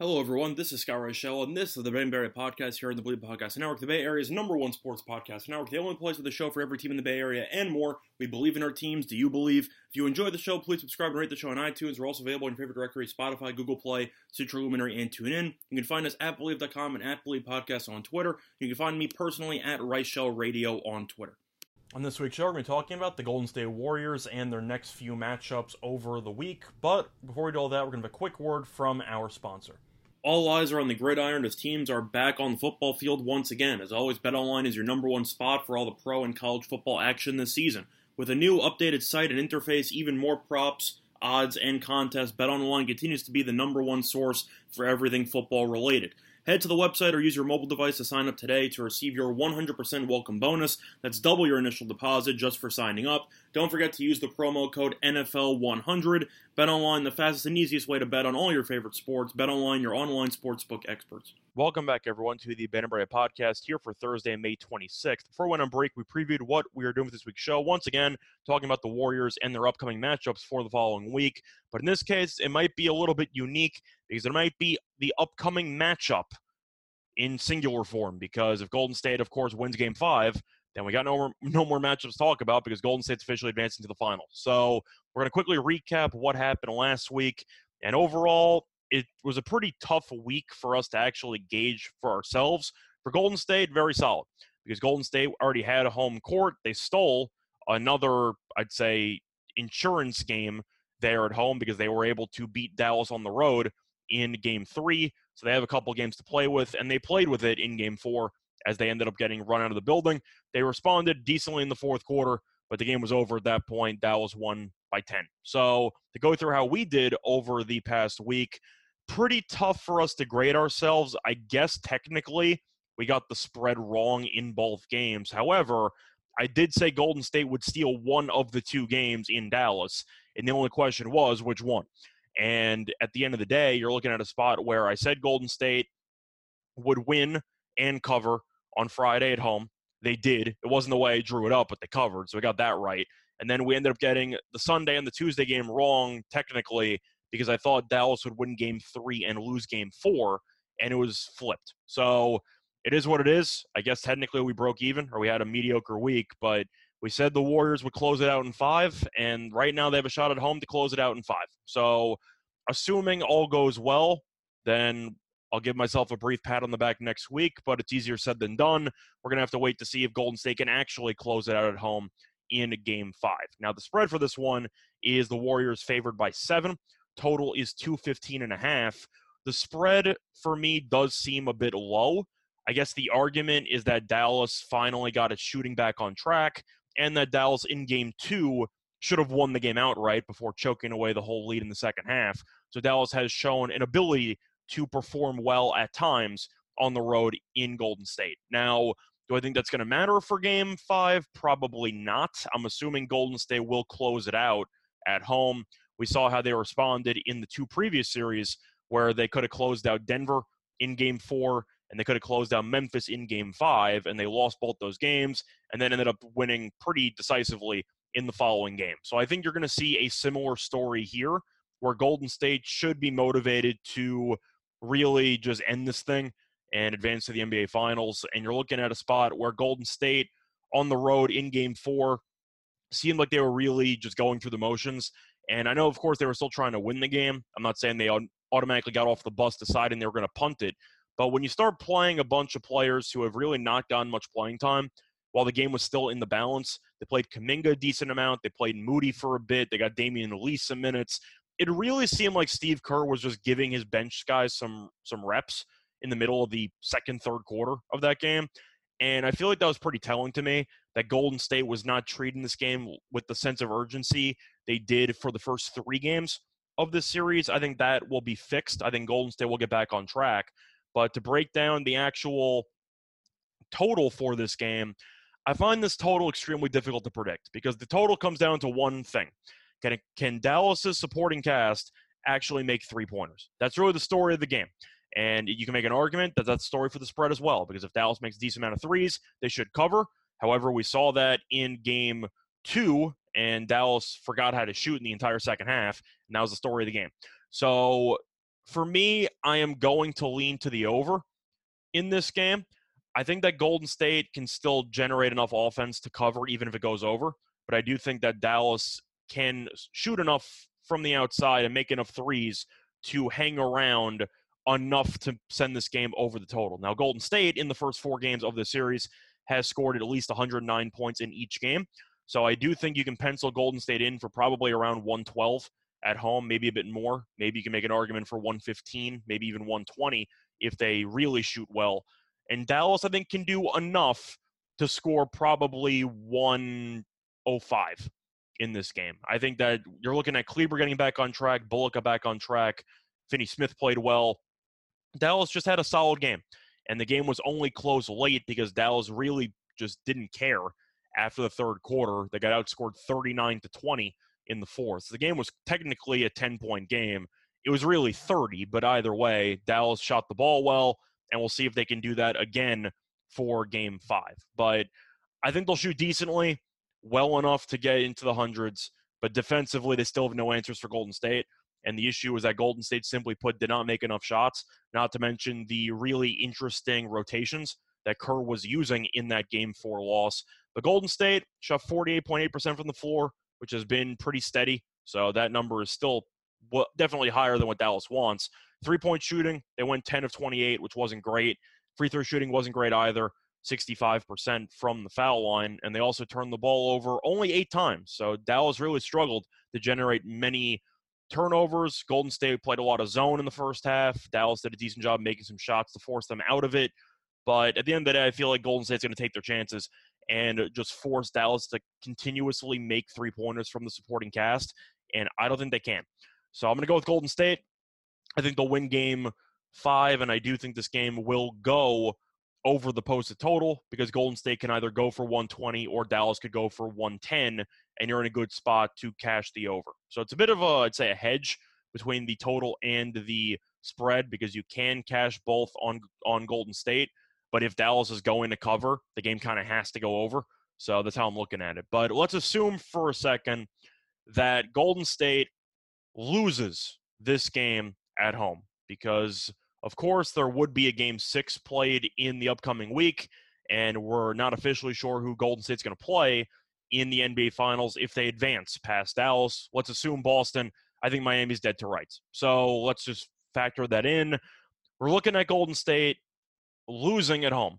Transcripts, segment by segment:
Hello, everyone. This is Scott Rochelle, and this is the Ben Barry Podcast here on the Bleav Podcast Network, the Bay Area's number one sports podcast network, the only place with a show for every team in the Bay Area and more. We believe in our teams. Do you believe? If you enjoy the show, please subscribe and rate the show on iTunes. We're also available in your favorite directory Spotify, Google Play, Stitcher Luminary, and TuneIn. You can find us at Bleav.com and at Bleav Podcast on Twitter. You can find me personally at Rochelle Radio on Twitter. On this week's show, we're going to be talking about the Golden State Warriors and their next few matchups over the week. But before we do all that, we're going to have a quick word from our sponsor. All eyes are on the gridiron as teams are back on the football field once again. As always, BetOnline is your number one spot for all the pro and college football action this season. With a new updated site and interface, even more props, odds, and contests, BetOnline continues to be the number one source for everything football related. Head to the website or use your mobile device to sign up today to receive your 100% welcome bonus. That's double your initial deposit just for signing up. Don't forget to use the promo code NFL100. Bet online, the fastest and easiest way to bet on all your favorite sports. Bet online, your online sportsbook experts. Welcome back, everyone, to the Ben and Bray podcast here for Thursday, May 26th. Before we went on break, we previewed what we are doing for this week's show. Once again, talking about the Warriors and their upcoming matchups for the following week. But in this case, it might be a little bit unique because it might be the upcoming matchup in singular form. Because if Golden State, of course, wins Game Five, then we got no more no more matchups to talk about because Golden State's officially advancing to the final. So we're going to quickly recap what happened last week. And overall, it was a pretty tough week for us to actually gauge for ourselves. For Golden State, very solid because Golden State already had a home court. They stole another, I'd say, insurance game there at home because they were able to beat Dallas on the road in game three. So they have a couple games to play with, and they played with it in game four as they ended up getting run out of the building. They responded decently in the fourth quarter, but the game was over at that point. Dallas won by 10. So to go through how we did over the past week, pretty tough for us to grade ourselves. I guess technically we got the spread wrong in both games. However, I did say Golden State would steal one of the two games in Dallas, and the only question was which one. And at the end of the day, you're looking at a spot where I said Golden State would win and cover on Friday at home. They did. It wasn't the way I drew it up, but they covered, so we got that right. And then we ended up getting the Sunday and the Tuesday game wrong technically because I thought Dallas would win game three and lose game four, and it was flipped. So it is what it is. I guess technically we broke even or we had a mediocre week, but we said the Warriors would close it out in five, and right now they have a shot at home to close it out in five. So assuming all goes well, then I'll give myself a brief pat on the back next week, but it's easier said than done. We're going to have to wait to see if Golden State can actually close it out at home in game five. Now, the spread for this one is the Warriors favored by seven. Total is 215 and a half. The spread for me does seem a bit low. I guess the argument is that Dallas finally got its shooting back on track and that Dallas in game two should have won the game outright before choking away the whole lead in the second half. So Dallas has shown an ability to perform well at times on the road in Golden State. Now, do I think that's going to matter for game five? Probably not. I'm assuming Golden State will close it out at home. We saw how they responded in the two previous series where they could have closed out Denver in game four and they could have closed out Memphis in game five, and they lost both those games and then ended up winning pretty decisively in the following game. So I think you're going to see a similar story here where Golden State should be motivated to really just end this thing and advance to the NBA Finals. And you're looking at a spot where Golden State on the road in game four seemed like they were really just going through the motions. And I know, of course, they were still trying to win the game. I'm not saying they automatically got off the bus deciding they were going to punt it. But when you start playing a bunch of players who have really not gotten much playing time, while the game was still in the balance, they played Kuminga a decent amount. They played Moody for a bit. They got Damion Lee some minutes it really seemed like Steve Kerr was just giving his bench guys some some reps in the middle of the second, third quarter of that game. And I feel like that was pretty telling to me that Golden State was not treating this game with the sense of urgency they did for the first three games of this series. I think that will be fixed. I think Golden State will get back on track. But to break down the actual total for this game, I find this total extremely difficult to predict because the total comes down to one thing. Can, can Dallas's supporting cast actually make three pointers? That's really the story of the game. And you can make an argument that that's the story for the spread as well, because if Dallas makes a decent amount of threes, they should cover. However, we saw that in game two, and Dallas forgot how to shoot in the entire second half, and that was the story of the game. So For me, I am going to lean to the over in this game. I think that Golden State can still generate enough offense to cover even if it goes over, but I do think that Dallas can shoot enough from the outside and make enough threes to hang around enough to send this game over the total. Now, Golden State in the first four games of the series has scored at least 109 points in each game. So I do think you can pencil Golden State in for probably around 112 at home, maybe a bit more. Maybe you can make an argument for 115, maybe even 120 if they really shoot well. And Dallas, I think, can do enough to score probably 105 in this game. I think that you're looking at Kleber getting back on track, Bullock back on track, Finney Smith played well. Dallas just had a solid game. And the game was only close late because Dallas really just didn't care after the third quarter. They got outscored 39 to 20 in the fourth. The game was technically a 10 point game. It was really 30, but either way, Dallas shot the ball well, and we'll see if they can do that again for game five. But I think they'll shoot decently, well enough to get into the hundreds, but defensively, they still have no answers for Golden State. And the issue is that Golden State simply put did not make enough shots, not to mention the really interesting rotations that Kerr was using in that game four loss. But Golden State shot 48.8% from the floor, which has been pretty steady. So that number is still definitely higher than what Dallas wants. Three point shooting, they went 10 of 28, which wasn't great. Free throw shooting wasn't great either, 65% from the foul line. And they also turned the ball over only eight times. So Dallas really struggled to generate many turnovers. Golden State played a lot of zone in the first half. Dallas did a decent job making some shots to force them out of it. But at the end of the day, I feel like Golden State's going to take their chances and uh, just force Dallas to continuously make three pointers from the supporting cast. And I don't think they can. So I'm going to go with Golden State. I think they'll win game five, and I do think this game will go over the posted total because Golden State can either go for 120 or Dallas could go for 110, and you're in a good spot to cash the over. So it's a bit of a, I'd say, a hedge between the total and the spread because you can cash both on on Golden State. But if Dallas is going to cover, the game kind of has to go over. So that's how I'm looking at it. But let's assume for a second that Golden State loses this game at home because of course, there would be a game six played in the upcoming week, and we're not officially sure who Golden State's going to play in the NBA Finals if they advance past Dallas. Let's assume Boston. I think Miami's dead to rights. So let's just factor that in. We're looking at Golden State losing at home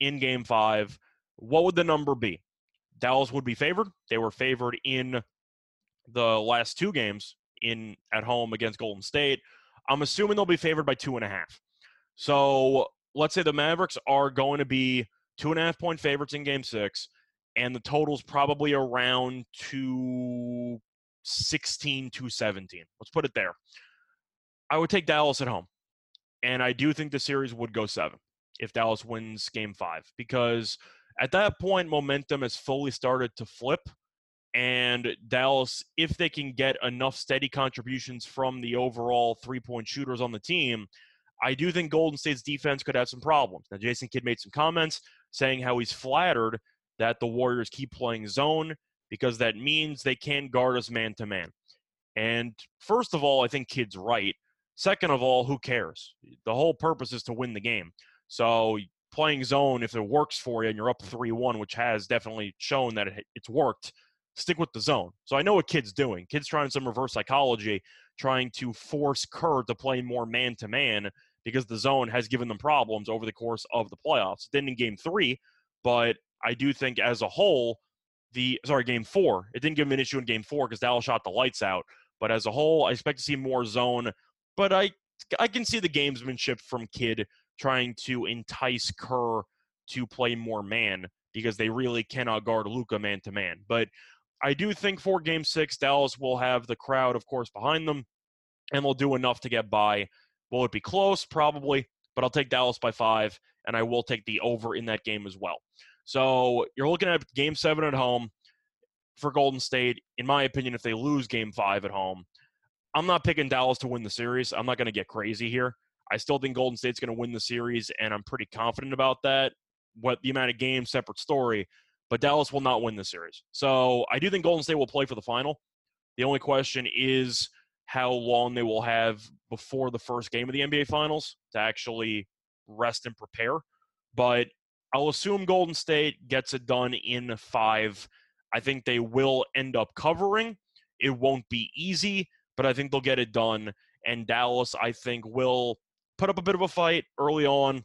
in game five. What would the number be? Dallas would be favored. They were favored in the last two games in at home against Golden State. I'm assuming they'll be favored by two and a half. So let's say the Mavericks are going to be two and a half point favorites in game six, and the total's probably around 216, 217. Let's put it there. I would take Dallas at home. And I do think the series would go seven if Dallas wins game five, because at that point, momentum has fully started to flip and Dallas, if they can get enough steady contributions from the overall three point shooters on the team, I do think Golden State's defense could have some problems. Now, Jason Kidd made some comments saying how he's flattered that the Warriors keep playing zone because that means they can guard us man to man. And first of all, I think Kidd's right. Second of all, who cares? The whole purpose is to win the game. So playing zone, if it works for you and you're up 3 1, which has definitely shown that it's worked, stick with the zone. So I know what Kidd's doing. Kidd's trying some reverse psychology, trying to force Kerr to play more man to man because the zone has given them problems over the course of the playoffs. It didn't in game three, but I do think as a whole, the sorry, game four, it didn't give them an issue in game four because Dallas shot the lights out. But as a whole, I expect to see more zone. But I I can see the gamesmanship from Kidd trying to entice Kerr to play more man because they really cannot guard Luka man to man. But I do think for game six, Dallas will have the crowd, of course, behind them, and they'll do enough to get by. Will it be close? Probably, but I'll take Dallas by five, and I will take the over in that game as well. So you're looking at game seven at home for Golden State. In my opinion, if they lose game five at home, I'm not picking Dallas to win the series. I'm not going to get crazy here. I still think Golden State's going to win the series, and I'm pretty confident about that. What the amount of games, separate story but Dallas will not win the series. So I do think Golden State will play for the final. The only question is how long they will have before the first game of the NBA Finals to actually rest and prepare. But I'll assume Golden State gets it done in five. I think they will end up covering. It won't be easy, but I think they'll get it done. And Dallas, I think, will put up a bit of a fight early on.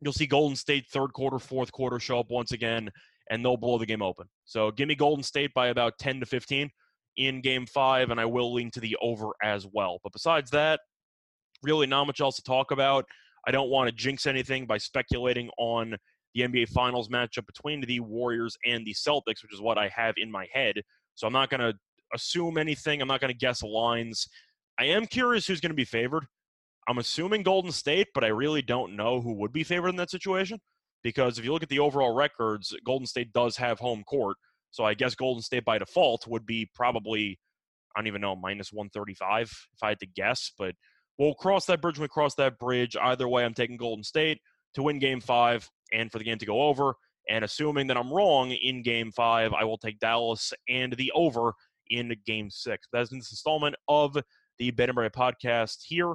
You'll see Golden State third quarter, fourth quarter show up once again, and they'll blow the game open. So give me Golden State by about 10 to 15 in game five, and I will lean to the over as well. But besides that, really not much else to talk about. I don't want to jinx anything by speculating on the NBA Finals matchup between the Warriors and the Celtics, which is what I have in my head. So I'm not going to assume anything. I'm not going to guess lines. I am curious who's going to be favored. I'm assuming Golden State, but I really don't know who would be favored in that situation because if you look at the overall records, Golden State does have home court. So I guess Golden State by default would be probably, I don't even know, minus 135 if I had to guess. But we'll cross that bridge when we cross that bridge. Either way, I'm taking Golden State to win game five and for the game to go over. And assuming that I'm wrong in game five, I will take Dallas and the over in game six. That's in this installment of the Ben and Barry podcast here